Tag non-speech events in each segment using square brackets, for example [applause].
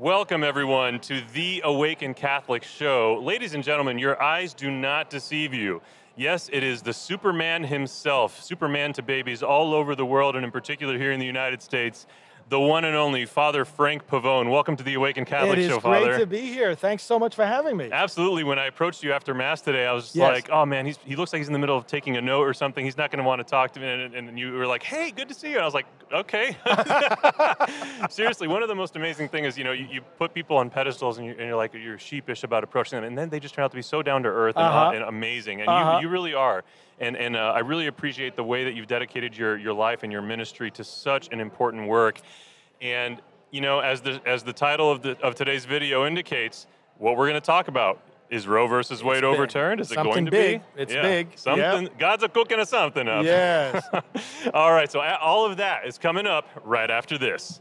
Welcome, everyone, to the Awakened Catholic Show. Ladies and gentlemen, your eyes do not deceive you. Yes, it is the Superman himself, Superman to babies all over the world, and in particular here in the United States the one and only Father Frank Pavone. Welcome to the Awakened Catholic Show, Father. It is great to be here. Thanks so much for having me. Absolutely. When I approached you after Mass today, I was yes. like, oh man, he looks like he's in the middle of taking a note or something. He's not going to want to talk to me. And, and, you were like, hey, good to see you. And I was like, okay. [laughs] Seriously, one of the most amazing things is, you know, you, you put people on pedestals and, you, are like, you're sheepish about approaching them. And then they just turn out to be so down to earth and, uh-huh. and amazing. And uh-huh. you, you really are. And, and uh, I really appreciate the way that you've dedicated your, your life and your ministry to such an important work. And you know, as the as the title of the of today's video indicates, what we're going to talk about is Roe versus Wade overturned. Is something it going to big. be? It's yeah. big. Something. Yep. God's a cooking of something up. Yes. [laughs] all right. So all of that is coming up right after this.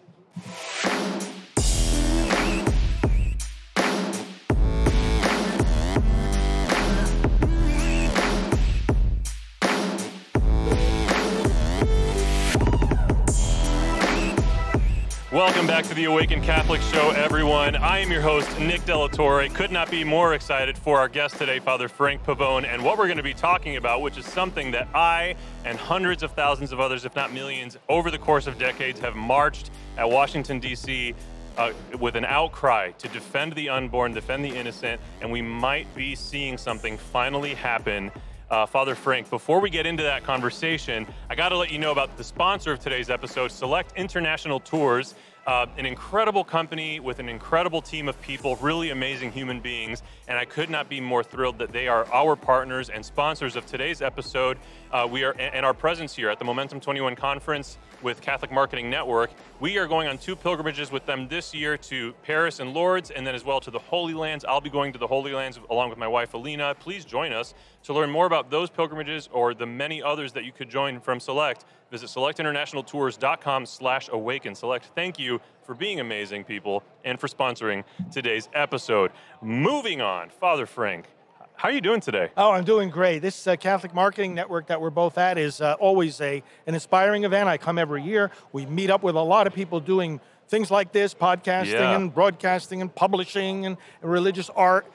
Welcome back to the Awakened Catholic Show, everyone. I am your host, Nick De La Torre. Could not be more excited for our guest today, Father Frank Pavone, and what we're going to be talking about, which is something that I and hundreds of thousands of others, if not millions, over the course of decades have marched at Washington, D.C. Uh, with an outcry to defend the unborn, defend the innocent, and we might be seeing something finally happen uh, Father Frank. Before we get into that conversation, I got to let you know about the sponsor of today's episode, Select International Tours. Uh, an incredible company with an incredible team of people, really amazing human beings, and I could not be more thrilled that they are our partners and sponsors of today's episode. Uh, we are and our presence here at the Momentum 21 conference with Catholic Marketing Network. We are going on two pilgrimages with them this year to Paris and Lourdes, and then as well to the Holy Lands. I'll be going to the Holy Lands along with my wife Alina. Please join us to learn more about those pilgrimages or the many others that you could join from Select. Visit selectinternationaltours.com slash awaken. Select, thank you for being amazing people and for sponsoring today's episode. Moving on, Father Frank. How are you doing today? Oh, I'm doing great. This uh, Catholic Marketing Network that we're both at is uh, always a an inspiring event. I come every year. We meet up with a lot of people doing things like this, podcasting yeah. and broadcasting and publishing and religious art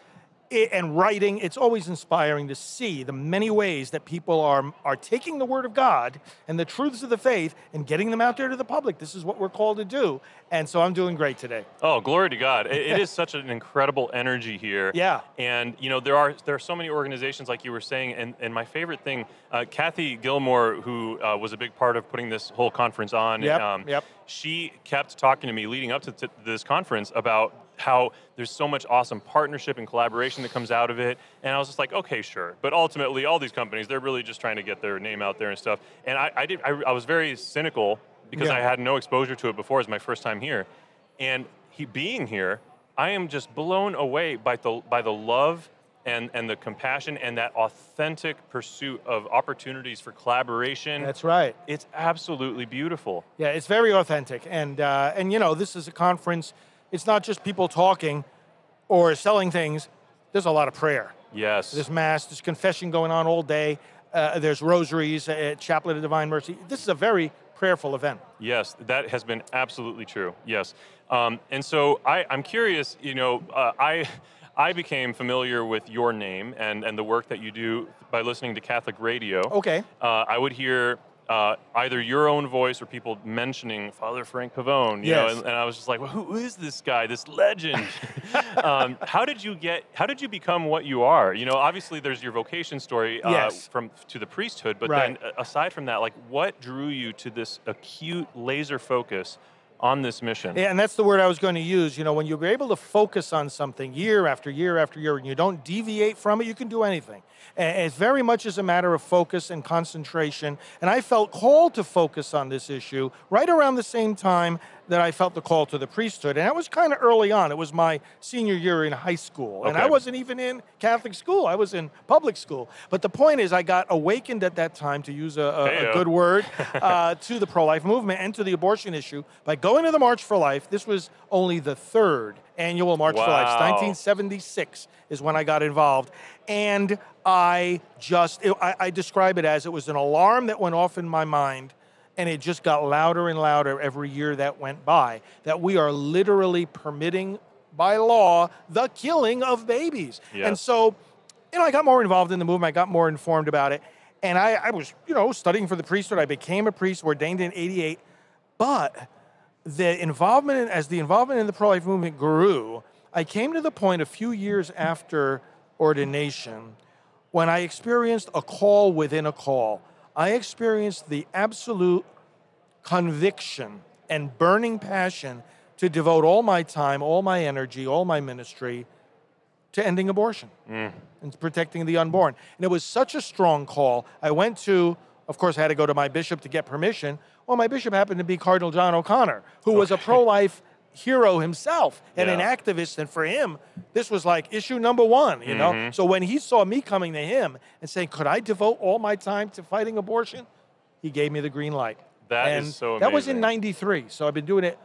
and writing, it's always inspiring to see the many ways that people are, are taking the Word of God and the truths of the faith and getting them out there to the public. This is what we're called to do. And so I'm doing great today. Oh, glory to God. it, it [laughs] is such an incredible energy here. Yeah. And, you know, there are there are so many organizations, like you were saying. And, and my favorite thing, uh, Kathy Gilmore, who uh, was a big part of putting this whole conference on, yep, um, yep. she kept talking to me leading up to, to this conference about how there's so much awesome partnership and collaboration that comes out of it. And I was just like, okay, sure. But ultimately, all these companies, they're really just trying to get their name out there and stuff. And I, I did, I, I, was very cynical because yeah. I had no exposure to it before. It was my first time here. And he being here, I am just blown away by the, by the love and, and the compassion and that authentic pursuit of opportunities for collaboration. That's right. It's absolutely beautiful. Yeah, it's very authentic. And, uh, and you know, this is a conference – it's not just people talking or selling things. There's a lot of prayer. Yes. There's mass. There's confession going on all day. Uh, there's rosaries, uh, Chaplet of Divine Mercy. This is a very prayerful event. Yes, that has been absolutely true. Yes, um, and so I, am curious. You know, uh, I. I became familiar with your name and, and the work that you do by listening to Catholic radio. Okay. Uh, I would hear uh, either your own voice or people mentioning Father Frank Pavone, you yes. know, and, and, I was just like, well, who is this guy, this legend? [laughs] um, how did you get? How did you become what you are? You know, obviously there's your vocation story uh, yes. from to the priesthood, but right. then aside from that, like, what drew you to this acute laser focus on this mission. Yeah, and that's the word I was going to use. You know, when you're able to focus on something year after year after year and you don't deviate from it, you can do anything. And it's very much as a matter of focus and concentration. And I felt called to focus on this issue right around the same time that I felt the call to the priesthood. And that was kind of early on. It was my senior year in high school. And I wasn't even in Catholic school, I was in public school. But the point is, I got awakened at that time, to use a, a, a good word, [laughs] uh, to the pro life movement and to the abortion issue by going to the March for Life. This was only the third annual March wow. for Life. 1976 is when I got involved. And I just, it, I, I describe it as it was an alarm that went off in my mind and it just got louder and louder every year that went by that we are literally permitting by law the killing of babies. Yes. And so, you know, I got more involved in the movement, I got more informed about it. And I, I was, you know, studying for the priesthood. I became a priest, ordained in 88. But the involvement, in, as the involvement in the pro life movement grew, I came to the point a few years after ordination when I experienced a call within a call. I experienced the absolute conviction and burning passion to devote all my time, all my energy, all my ministry to ending abortion mm. and protecting the unborn. And it was such a strong call. I went to, of course, I had to go to my bishop to get permission. Well, my bishop happened to be Cardinal John O'Connor, who was a pro life hero himself and an activist. And for him, this was like issue number one, you know? Mm-hmm. So when he saw me coming to him and saying, Could I devote all my time to fighting abortion? He gave me the green light. That is and so That was in 93. So I've been doing it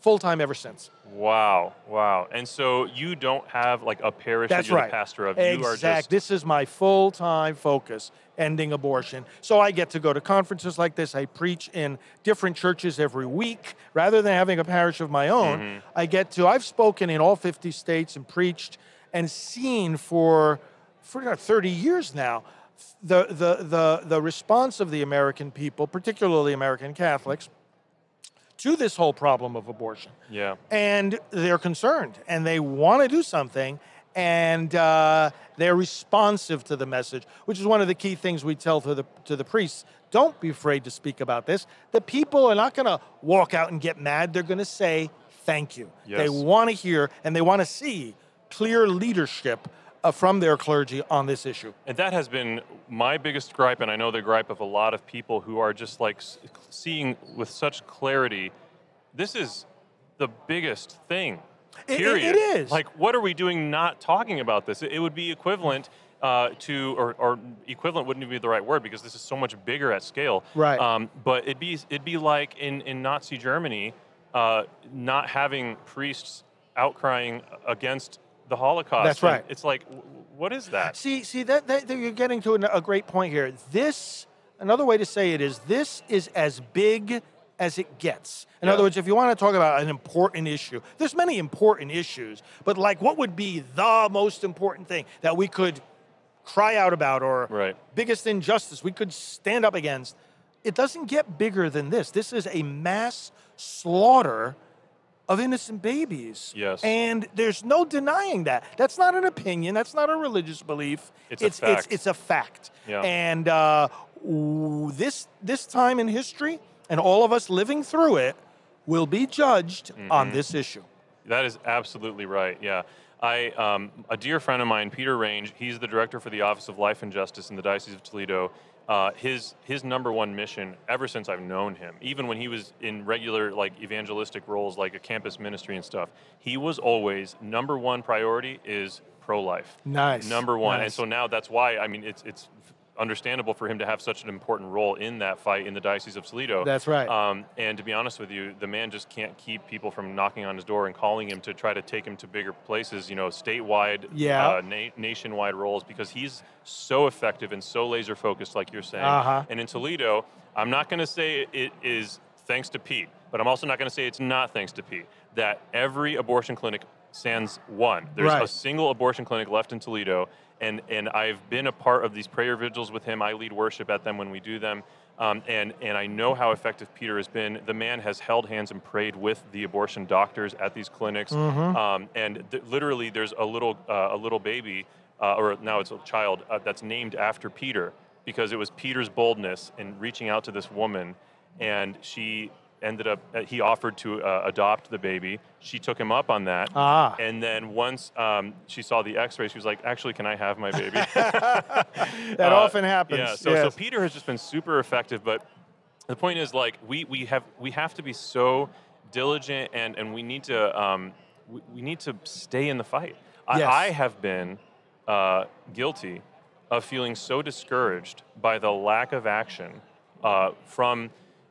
full time ever since. Wow, wow. And so you don't have like a parish That's that you're right. the pastor of. You are Exact. just This is my full time focus, ending abortion. So I get to go to conferences like this. I preach in different churches every week. Rather than having a parish of my own, Mm-hmm. I get to, I've spoken in all 50 states and preached and seen for, for 30 years now. The, the, the, the response of the American people, particularly American Catholics, to this whole problem of abortion. Yeah. and they're concerned and they want to do something and uh, they're responsive to the message which is one of the key things we tell to the to the priests. Don't be afraid to speak about this. The people are not going to walk out and get mad. They're going to say thank you. They want to hear and they want to see clear leadership from their clergy on this issue And that has been my biggest gripe, and I know the gripe of a lot of people who are just like seeing with such clarity. This is the biggest thing. It- it- Period. it is. Like, what are we doing not talking about this? It, it would be equivalent uh, to, or, or equivalent wouldn't even be the right word because this is so much bigger at scale. Right. Um, but it'd be it'd be like in in Nazi Germany, uh, not having priests outcrying against the Holocaust. That's right. It's like, what is that? See, see that, that, that you're getting to an- a great point here. This, another way to say it is, this is as big as it gets. In Yeah. other words, if you want to talk about an important issue, there's many important issues, but like, what would be the most important thing that we could cry out about, or Right. biggest injustice we could stand up against? It doesn't get bigger than this. This is a mass slaughter of innocent babies. Yes. And there's no denying that. That's not an opinion. That's not a religious belief. It's a fact. It's, a fact. Yeah. And uh, this this time in history, and all of us living through it, will be judged Mm-hmm. on this issue. That is absolutely right. Yeah. I, um, a dear friend of mine, Peter Range, he's the director for the Office of Life and Justice in the Diocese of Toledo. Uh, his his number one mission, ever since I've known him, even when he was in regular like evangelistic roles, like a campus ministry and stuff, he was always number one priority is pro life. Nice. Number one, and so now that's why I mean it's it's understandable for him to have such an important role in that fight in the Diocese of Toledo. That's right. Um, and to be honest with you, the man just can't keep people from knocking on his door and calling him to try to take him to bigger places, you know, statewide, Yeah. uh, na- nationwide roles, because he's so effective and so laser focused, like you're saying. Uh-huh. And in Toledo, I'm not going to say it is thanks to Pete, but I'm also not going to say it's not thanks to Pete. That every abortion clinic sans one. There's a single abortion clinic left in Toledo, and and I've been a part of these prayer vigils with him. I lead worship at them when we do them, um, and and I know how effective Peter has been. The man has held hands and prayed with the abortion doctors at these clinics, um, and th- literally, there's a little uh, a little baby, uh, or now it's a child uh, that's named after Peter because it was Peter's boldness in reaching out to this woman, and she ended up uh, he offered to uh, adopt the baby. She took him up on that. Ah. And then once um, she saw the X-ray, she was like, "Actually, can I have my baby?" [laughs] That Uh, often happens. Yeah. So, yes. so Peter has just been super effective, but the point is, like, we we have we have to be so diligent, and and we need to um, we, we need to stay in the fight. I, Yes. I have been uh, guilty of feeling so discouraged by the lack of action uh, from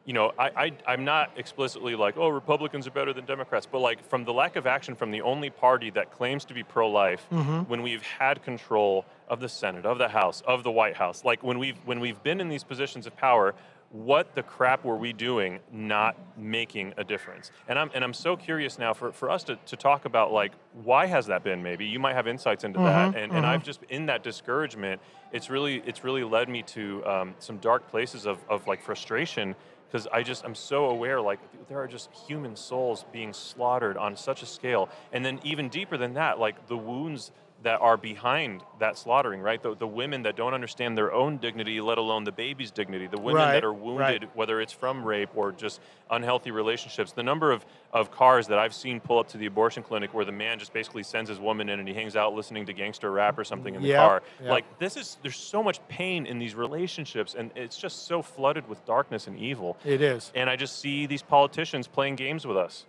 you know, I, I, I'm not explicitly like, oh, Republicans are better than Democrats, but like from the lack of action from the only party that claims to be pro life mm-hmm. when we've had control of the Senate, of the House, of the White House, like when we've, when we've been in these positions of power, what the crap were we doing not making a difference? And I'm and I'm so curious now for, for us to, to talk about like why has that been maybe? You might have insights into that. Mm-hmm, and and mm-hmm. I've just in that discouragement, it's really it's really led me to um, some dark places of, of like frustration because I just I'm so aware like there are just human souls being slaughtered on such a scale, and then even deeper than that, like the wounds that are behind that slaughtering, right? The, the women that don't understand their own dignity, let alone the baby's dignity, the women Right, that are wounded, right. whether it's from rape or just unhealthy relationships. The number of, of cars that I've seen pull up to the abortion clinic where the man just basically sends his woman in and he hangs out listening to gangster rap or something in the Yep, car. yep. Like this is there's so much pain in these relationships and it's just so flooded with darkness and evil. It is. And I just see these politicians playing games with us.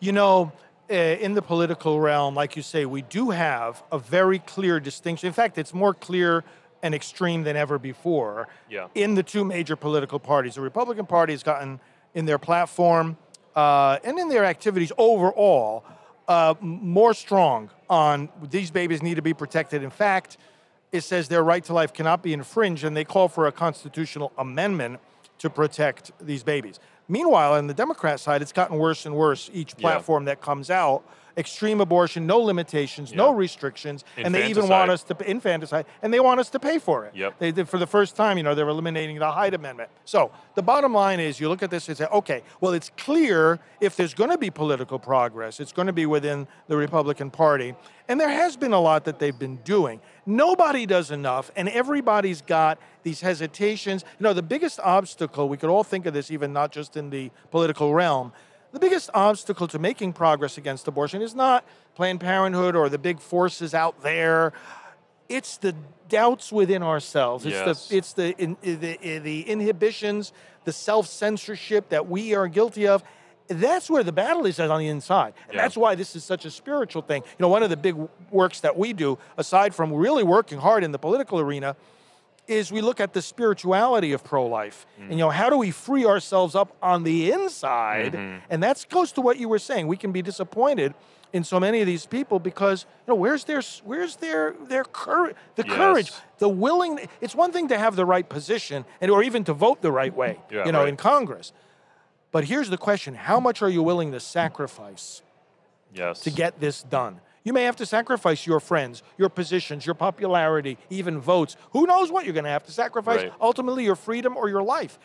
You know, in the political realm, like you say, we do have a very clear distinction. In fact, it's more clear and extreme than ever before Yeah. in the two major political parties. The Republican Party has gotten in their platform uh, and in their activities overall uh, more strong on these babies need to be protected. In fact, it says their right to life cannot be infringed, and they call for a constitutional amendment to protect these babies. Meanwhile, on the Democrat side, it's gotten worse and worse each Yeah. platform that comes out. Extreme abortion, no limitations, no Yeah. restrictions, and they even want us to infanticide, and they want us to pay for it. Yep. They did for the first time, you know, they're eliminating the Hyde Amendment. So the bottom line is, you look at this and say, okay, well, it's clear if there's going to be political progress, it's going to be within the Republican Party, and there has been a lot that they've been doing. Nobody does enough, and everybody's got these hesitations. You know, the biggest obstacle we could all think of this, even not just in the political realm. The biggest obstacle to making progress against abortion is not Planned Parenthood or the big forces out there it's the doubts within ourselves. It's Yes. the it's the in, the the inhibitions, the self censorship that we are guilty of. That's where the battle is on the inside. And Yeah. that's why this is such a spiritual thing. You know, one of the big works that we do, aside from really working hard in the political arena, is we look at the spirituality of pro-life. And you know how do we free ourselves up on the inside? Mm-hmm. And that goes to what you were saying. We can be disappointed in so many of these people because you know where's their where's their their courage the courage the willing it's one thing to have the right position and or even to vote the right way Yeah, you know right. in congress. But here's the question. How much are you willing to sacrifice Yes. to get this done. You may have to sacrifice your friends, your positions, your popularity, even votes. Who knows what you're going to have to sacrifice? Right. Ultimately, your freedom or your life.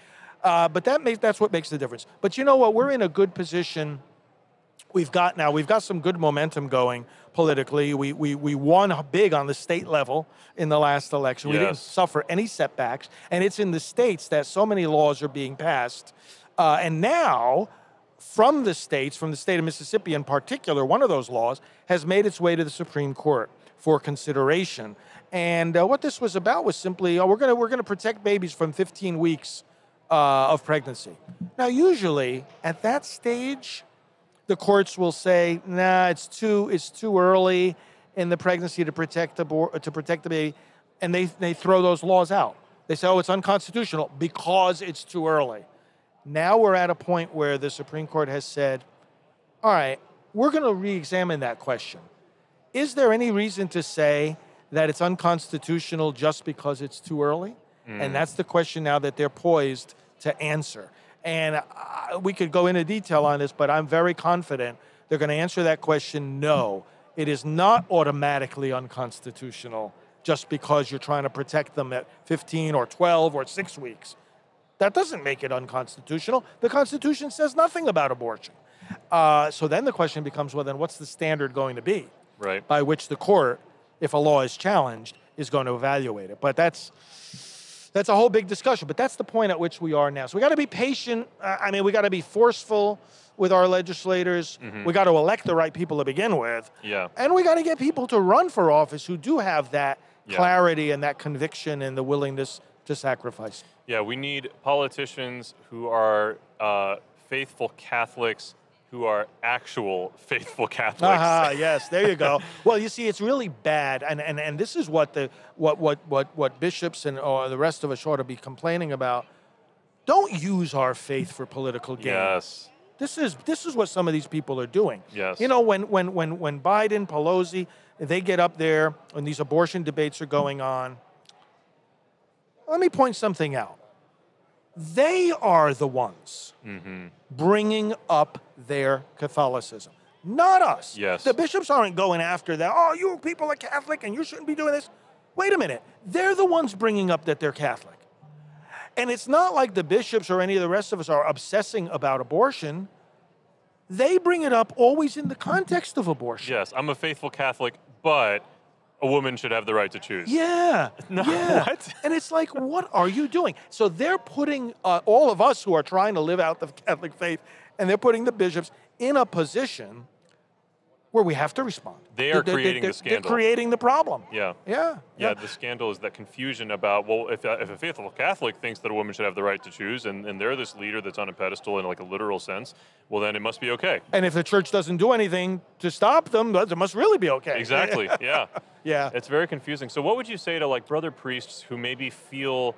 Uh, but that makes that's what makes the difference. But you know what? We're in a good position. We've got now. We've got some good momentum going politically. We we we won big on the state level in the last election. We didn't suffer any setbacks, and it's in the states that so many laws are being passed. Uh, and now from the states, from the state of Mississippi in particular, one of those laws has made its way to the Supreme Court for consideration. And uh, what this was about was simply, oh, we're going we're to protect babies from 15 weeks uh, of pregnancy. Now, usually at that stage, the courts will say, "Nah, it's too it's too early in the pregnancy to protect the to protect the baby," and they they throw those laws out. They say, "Oh, it's unconstitutional because it's too early." Now we're at a point where the Supreme Court has said, "All right, we're going to re-examine that question. Is there any reason to say that it's unconstitutional just because it's too early?" And that's the question now that they're poised to answer. And uh, we could go into detail on this, but I'm very confident they're going to answer that question no. It is not automatically unconstitutional just because you're trying to protect them at 15 or 12 or 6 weeks. That doesn't make it unconstitutional. The Constitution says nothing about abortion. Uh, so then the question becomes well, then what's the standard going to be right. by which the court, if a law is challenged, is going to evaluate it? But that's that's a whole big discussion. But that's the point at which we are now. So we got to be patient. Uh, I mean, we got to be forceful with our legislators. We got to elect the right people to begin with. Yeah. And we got to get people to run for office who do have that Yeah. clarity and that conviction and the willingness to sacrifice. Yeah, we need politicians who are uh, faithful Catholics who are actual [laughs] faithful Catholics. Aha, yes, there you go. [laughs] well, you see, it's really bad, and, and, and this is what the what what what what bishops and or the rest of us ought to be complaining about. Don't use our faith for political gain. Yes. This is this is what some of these people are doing. Yes. You know, when when when when Biden, Pelosi, they get up there and these abortion debates are going on. Let me point something out. they are the ones mm-hmm. bringing up their Catholicism, not us. Yes. The bishops aren't going after that. Oh, you people are Catholic and you shouldn't be doing this. Wait a minute. They're the ones bringing up that they're Catholic. And it's not like the bishops or any of the rest of us are obsessing about abortion. They bring it up always in the context of abortion. Yes, I'm a faithful Catholic, but a woman should have the right to choose. Yeah. [laughs] No, yeah. what? And it's like, what are you doing? So they're putting uh, all of us who are trying to live out the Catholic faith, and they're putting the bishops in a position where we have to respond. They are They're- creating the they're- scandal. They're creating the problem. Yeah. Yeah. Yeah, the scandal is that confusion about well, if a, if a faithful Catholic thinks that a woman should have the right to choose, and, and they're this leader that's on a pedestal in like a literal sense, well then it must be okay. And if the church doesn't do anything to stop them, that it must really be okay. Exactly. [laughs] Yeah. Yeah. It's very confusing. So what would you say to like brother priests who maybe feel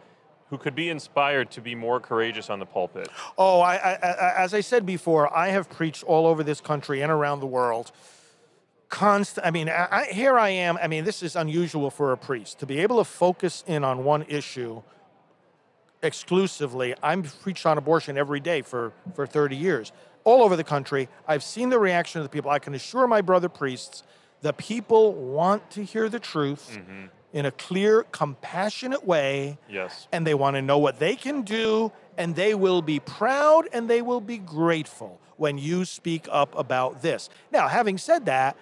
who could be inspired to be more courageous on the pulpit? Oh, I, I, I, as I said before, I have preached all over this country and around the world. Constant. I mean, I, I, here I am. I mean, this is unusual for a priest to be able to focus in on one issue exclusively. I'm preached on abortion every day for for 30 years, all over the country. I've seen the reaction of the people. I can assure my brother priests, the people want to hear the truth mm-hmm. in a clear, compassionate way Yes. and they want to know what they can do, and they will be proud and they will be grateful when you speak up about this. Now, having said that,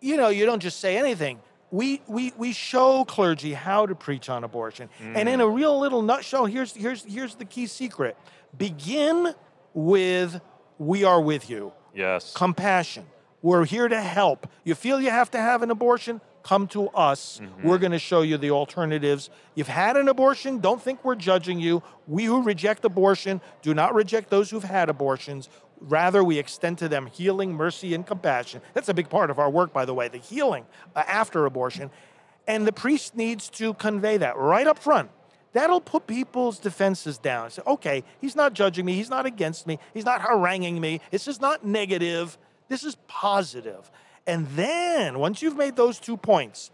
you know, you don't just say anything. We, we, we show clergy how to preach on abortion. And in mm. a real little nutshell, here's, here's, here's the key secret begin with, We are with you Yes. compassion. We're here to help. You feel you have to have an abortion? Come to us. Mm-hmm. We're going to show you the alternatives. You've had an abortion, don't think we're judging you. We who reject abortion do not reject those who've had abortions. Rather, we extend to them healing, mercy, and compassion. That's a big part of our work, by the way, the healing uh, after abortion. And the priest needs to convey that right up front. That'll put people's defenses down. Say, okay, he's not judging me. He's not against me. He's not haranguing me. This is not negative. This is positive. And then, once you've made those two points,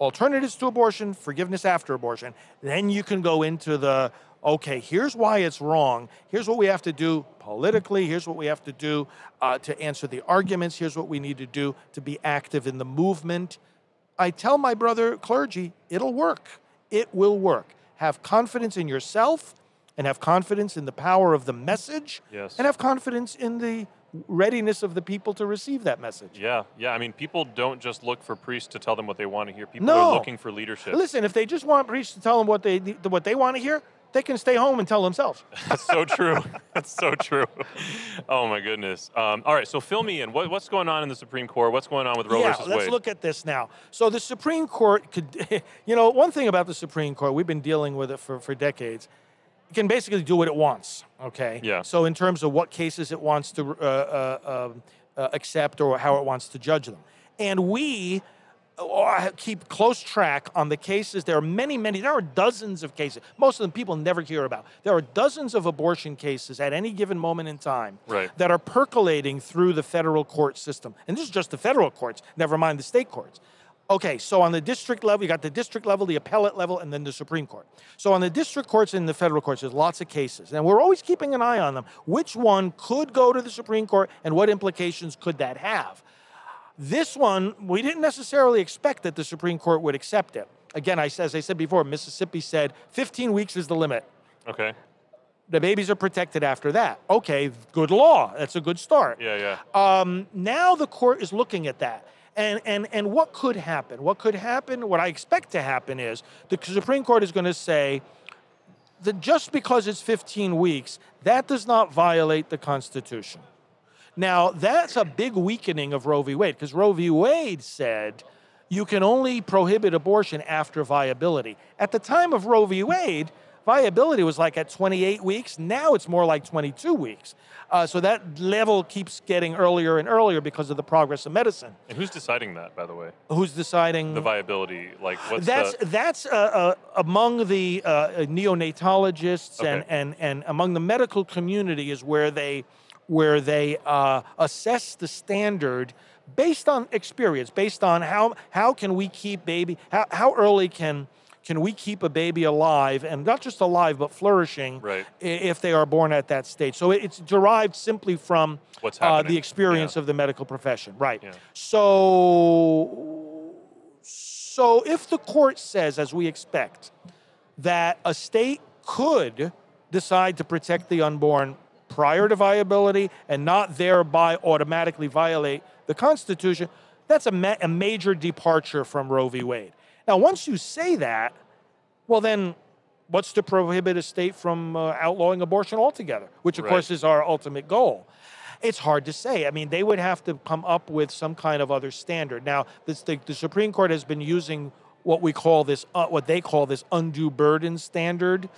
alternatives to abortion, forgiveness after abortion, then you can go into the okay, here's why it's wrong. Here's what we have to do politically. Here's what we have to do uh, to answer the arguments. Here's what we need to do to be active in the movement. I tell my brother clergy, it'll work. It will work. Have confidence in yourself and have confidence in the power of the message Yes. and have confidence in the readiness of the people to receive that message. Yeah, yeah. I mean, people don't just look for priests to tell them what they want to hear. People No. are looking for leadership. Listen, if they just want priests to tell them what they what they want to hear, they can stay home and tell themselves. [laughs] That's so true. That's so true. Oh my goodness. Um, all right, so fill me in. What, what's going on in the Supreme Court? What's going on with Roe yeah, versus let's look at this now. So the Supreme Court could, [laughs] you know, one thing about the Supreme Court, we've been dealing with it for, for decades. It can basically do what it wants. Okay. Yeah. So in terms of what cases it wants to uh, uh, um, uh, accept or how it wants to judge them, and we keep close track on the cases. There are many, many. There are dozens of cases. Most of them people never hear about. There are dozens of abortion cases at any given moment in time Right. that are percolating through the federal court system. And this is just the federal courts, never mind the state courts. Okay, so on the district level, you got the district level, the appellate level, and then the Supreme Court. So on the district courts and the federal courts, there's lots of cases. And we're always keeping an eye on them. Which one could go to the Supreme Court and what implications could that have? This one, we didn't necessarily expect that the Supreme Court would accept it. Again, I, as I said before, Mississippi said 15 weeks is the limit. okay. The babies are protected after that. Okay, good law. That's a good start. Yeah, yeah. Um, now the court is looking at that. And, and, and what could happen? What could happen? What I expect to happen is the Supreme Court is going to say that just because it's 15 weeks, that does not violate the Constitution. Now, that's a big weakening of Roe v. Wade because Roe v. Wade said you can only prohibit abortion after viability. At the time of Roe v. Wade, viability was like at 28 weeks. Now it's more like 22 weeks. Uh, so that level keeps getting earlier and earlier because of the progress of medicine. And who's deciding that, by the way? Who's deciding? The viability, like what's that's the? that's uh, uh, among the uh, neonatologists and, Okay. and, and among the medical community is where they where they uh, assess the standard based on experience, based on how how can we keep baby how, how early can can we keep a baby alive and not just alive but flourishing Right. if they are born at that stage? So it's derived simply from What's uh, the experience Yeah. of the medical profession, right? Yeah. So, so if the court says, as we expect, that a state could decide to protect the unborn prior to viability and not thereby automatically violate the Constitution, that's a, ma- a major departure from Roe v. Wade. Now, once you say that, well, then what's to prohibit a state from uh, outlawing abortion altogether, which, of Right. course, is our ultimate goal? It's hard to say. I mean, they would have to come up with some kind of other standard. Now, this, the, the Supreme Court has been using what we call this, uh, what they call this undue burden standard.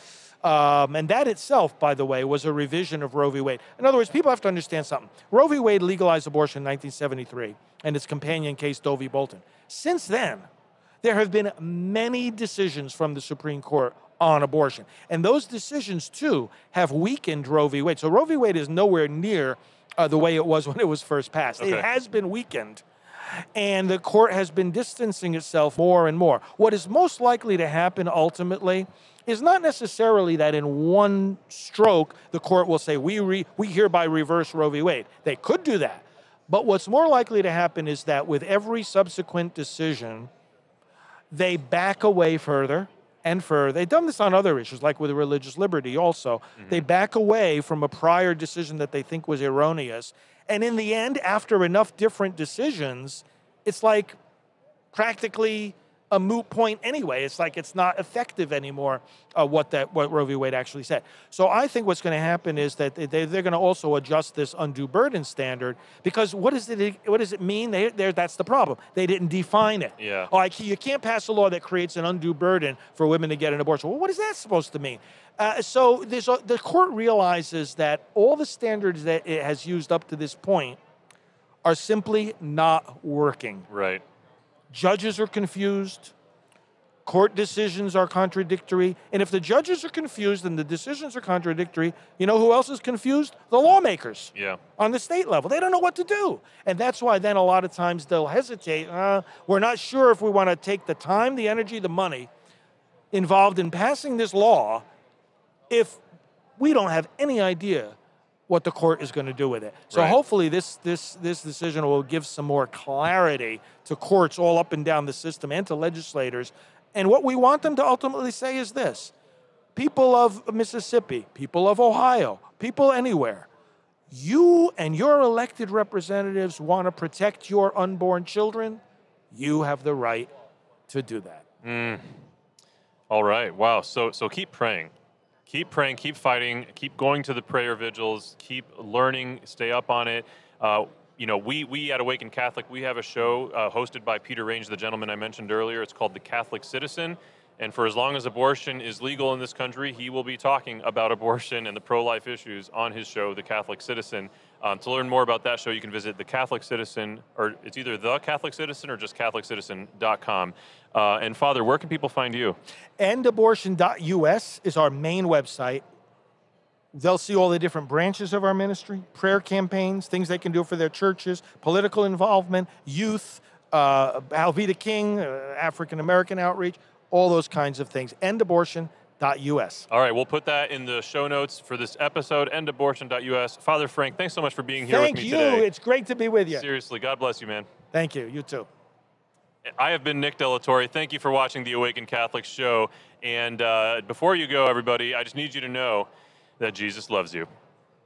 Um, and that itself, by the way, was a revision of Roe v. Wade. In other words, people have to understand something. Roe v. Wade legalized abortion in 1973 and its companion case, Doe v. Bolton. Since then, there have been many decisions from the Supreme Court on abortion. And those decisions, too, have weakened Roe v. Wade. So Roe v. Wade is nowhere near uh, the way it was when it was first passed. It has been weakened. And the court has been distancing itself more and more. What is most likely to happen ultimately is not necessarily that in one stroke the court will say, we, re- we hereby reverse Roe v. Wade. They could do that. But what's more likely to happen is that with every subsequent decision, they back away further and further. They've done this on other issues, like with religious liberty also. Mm-hmm. They back away from a prior decision that they think was erroneous. And in the end, after enough different decisions, it's like practically a moot point anyway. It's like it's not effective anymore. Uh, what that what Roe v. Wade actually said. So I think what's going to happen is that they, they're going to also adjust this undue burden standard because what does it what does it mean? They, that's the problem. They didn't define it. Yeah. Like you can't pass a law that creates an undue burden for women to get an abortion. Well, what is that supposed to mean? Uh, so there's a, the court realizes that all the standards that it has used up to this point are simply not working. Right. Judges are confused. Court decisions are contradictory. And if the judges are confused and the decisions are contradictory, you know who else is confused? The lawmakers Yeah. on the state level. They don't know what to do. And that's why then a lot of times they'll hesitate. Uh, we're not sure if we want to take the time, the energy, the money involved in passing this law if we don't have any idea what the court is going to do with it. So Right. hopefully this this this decision will give some more clarity to courts all up and down the system and to legislators. And what we want them to ultimately say is this. People of Mississippi, people of Ohio, people anywhere, you and your elected representatives want to protect your unborn children, you have the right to do that. Mm. All right. Wow. So so keep praying. Keep praying, keep fighting, keep going to the prayer vigils, keep learning, stay up on it. Uh, you know, we we at Awaken Catholic, we have a show uh, hosted by Peter Range, the gentleman I mentioned earlier. It's called The Catholic Citizen. And for as long as abortion is legal in this country, he will be talking about abortion and the pro life issues on his show, The Catholic Citizen. Um, to learn more about that show, you can visit The Catholic Citizen, or it's either The Catholic Citizen or just CatholicCitizen.com. Uh, and Father, where can people find you? endabortion.us is our main website. They'll see all the different branches of our ministry, prayer campaigns, things they can do for their churches, political involvement, youth, uh, Alveda King, uh, African American outreach, all those kinds of things. Endabortion.us. All right, we'll put that in the show notes for this episode, endabortion.us. Father Frank, thanks so much for being here Thank with me you. today. It's great to be with you. Seriously, God bless you, man. Thank you. You too. I have been Nick De La Torre. Thank you for watching the Awakened Catholic Show. And uh, before you go, everybody, I just need you to know that Jesus loves you.